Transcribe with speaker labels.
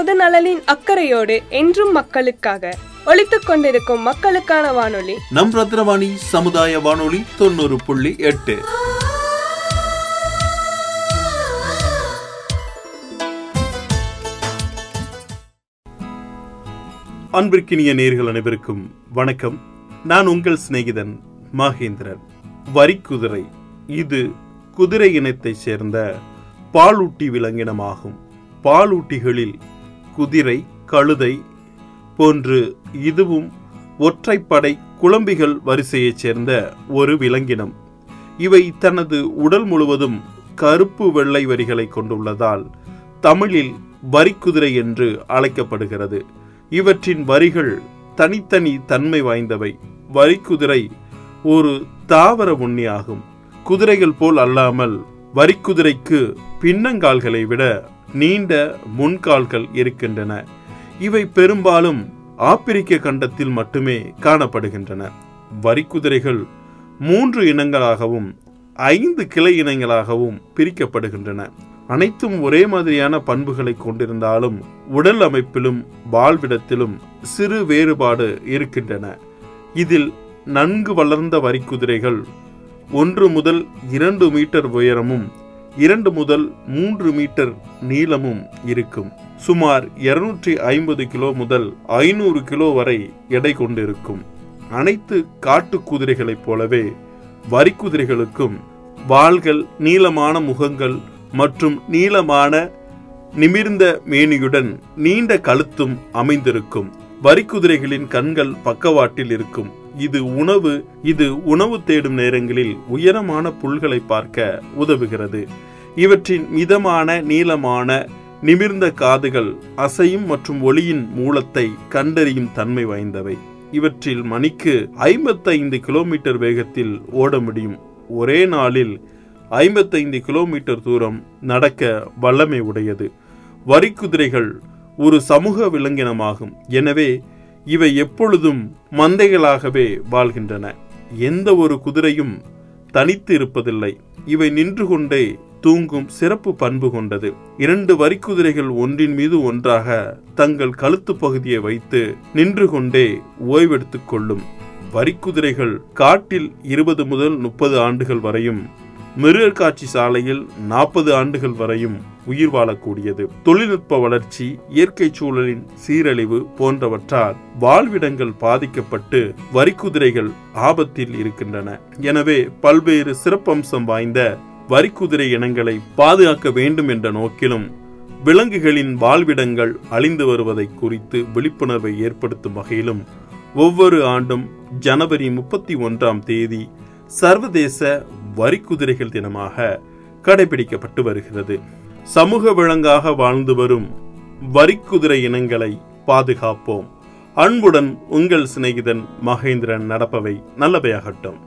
Speaker 1: பொது நலனின் அக்கறையோடு என்றும் மக்களுக்காக ஒழித்துக் கொண்டிருக்கும் மக்களுக்கான வானொலி.
Speaker 2: நம் ரத்னவாணி சமுதாய வானொலி தொண்ணூறு புள்ளி எட்டு. அன்பிற்கினிய நேர்கள் அனைவருக்கும் வணக்கம். நான் உங்கள் சிநேகிதன் மகேந்திரன். வரிக்குதிரை இது குதிரை இனத்தைச் சேர்ந்த பாலூட்டி விலங்கினமாகும். பாலூட்டிகளில் குதிரை கழுதை போன்று இதுவும் ஒற்றைப்படை குழம்பிகள் வரிசையைச் சேர்ந்த ஒரு விலங்கினம். இவை தனது உடல் முழுவதும் கருப்பு வெள்ளை வரிகளை கொண்டுள்ளதால் தமிழில் வரிக்குதிரை என்று அழைக்கப்படுகிறது. இவற்றின் வரிகள் தனித்தனி தன்மை வாய்ந்தவை. வரிக்குதிரை ஒரு தாவர உண்ணியாகும். குதிரைகள் போல் அல்லாமல் வரிக்குதிரைக்கு பின்னங்கால்களை விட நீண்ட முன்கால்கள் இருக்கின்றன. இவை பெரும்பாலும் ஆப்பிரிக்க கண்டத்தில் மட்டுமே காணப்படுகின்றன. வரிக்குதிரைகள் மூன்று இனங்களாகவும் ஐந்து கிளை இனங்களாகவும் பிரிக்கப்படுகின்றன. அனைத்தும் ஒரே மாதிரியான பண்புகளை கொண்டிருந்தாலும் உடல் அமைப்பிலும் வாழ்விடத்திலும் சிறு வேறுபாடு இருக்கின்றன. இதில் நன்கு வளர்ந்த வரிக்குதிரைகள் ஒன்று முதல் இரண்டு மீட்டர் உயரமும் இரண்டு முதல் மூன்று மீட்டர் நீளமும் இருக்கும். சுமார் இருநூற்றி ஐம்பது கிலோ முதல் ஐநூறு கிலோ வரை எடை கொண்டிருக்கும். அனைத்து காட்டு குதிரைகளைப் போலவே வரிக்குதிரைகளுக்கும் வாள்கள் நீளமான முகங்கள் மற்றும் நீளமான நிமிர்ந்த மேனியுடன் நீண்ட கழுத்தும் அமைந்திருக்கும். வரிக்குதிரைகளின் கண்கள் பக்கவாட்டில் இருக்கும். இது உணவு இது உணவு தேடும் நேரங்களில் உயரமான புல்களை பார்க்க உதவுகிறது. இவற்றின் மிதமான நீளமான நிமிர்ந்த காதுகள் அசையும் மற்றும் ஒளியின் மூலத்தை கண்டறியும் தன்மை வாய்ந்தவை. இவற்றில் மணிக்கு ஐம்பத்தைந்து கிலோமீட்டர் வேகத்தில் ஓட முடியும். ஒரே நாளில் ஐம்பத்தைந்து கிலோமீட்டர் தூரம் நடக்க வல்லமை உடையது. வரிக்குதிரைகள் ஒரு சமூக விலங்கினமாகும். எனவே இவை எப்பொழுதும் மந்தைகளாகவே வாழ்கின்றன. எந்த ஒரு குதிரையும் தனித்து இருப்பதில்லை. இவை நின்று கொண்டே தூங்கும் சிறப்பு பண்பு கொண்டது. இரண்டு வரிக்குதிரைகள் ஒன்றின் மீது ஒன்றாக தங்கள் கழுத்து பகுதியை வைத்து நின்று கொண்டே ஓய்வெடுத்துக் கொள்ளும். வரிக்குதிரைகள் காட்டில் இருபது முதல் முப்பது ஆண்டுகள் வரையும் மிருகக்காட்சி சாலையில் நாற்பது ஆண்டுகள் வரையும் உயிர் வாழக்கூடியது. தொழில்நுட்ப வளர்ச்சி இயற்கை சூழலின் சீரழிவு போன்றவற்றால் வாழ்விடங்கள் பாதிக்கப்பட்டு வரிக்குதிரைகள் ஆபத்தில் இருக்கின்றன. எனவே பல்வேறு சிறப்பம்சம் வாய்ந்த வரிக்குதிரை இனங்களை பாதுகாக்க வேண்டும் என்ற நோக்கிலும் விலங்குகளின் வாழ்விடங்கள் அழிந்து வருவதை குறித்து விழிப்புணர்வை ஏற்படுத்தும் வகையிலும் ஒவ்வொரு ஆண்டும் ஜனவரி முப்பத்தி ஒன்றாம் தேதி சர்வதேச வரிக்குதிரைகள் தினமாக கடைபிடிக்கப்பட்டு வருகிறது. சமூக விலங்காக வாழ்ந்து வரும் வரிக்குதிரை இனங்களை பாதுகாப்போம். அன்புடன் உங்கள் சிநேகிதன் மகேந்திரன் நடப்பவை நல்லவையாகட்டும்.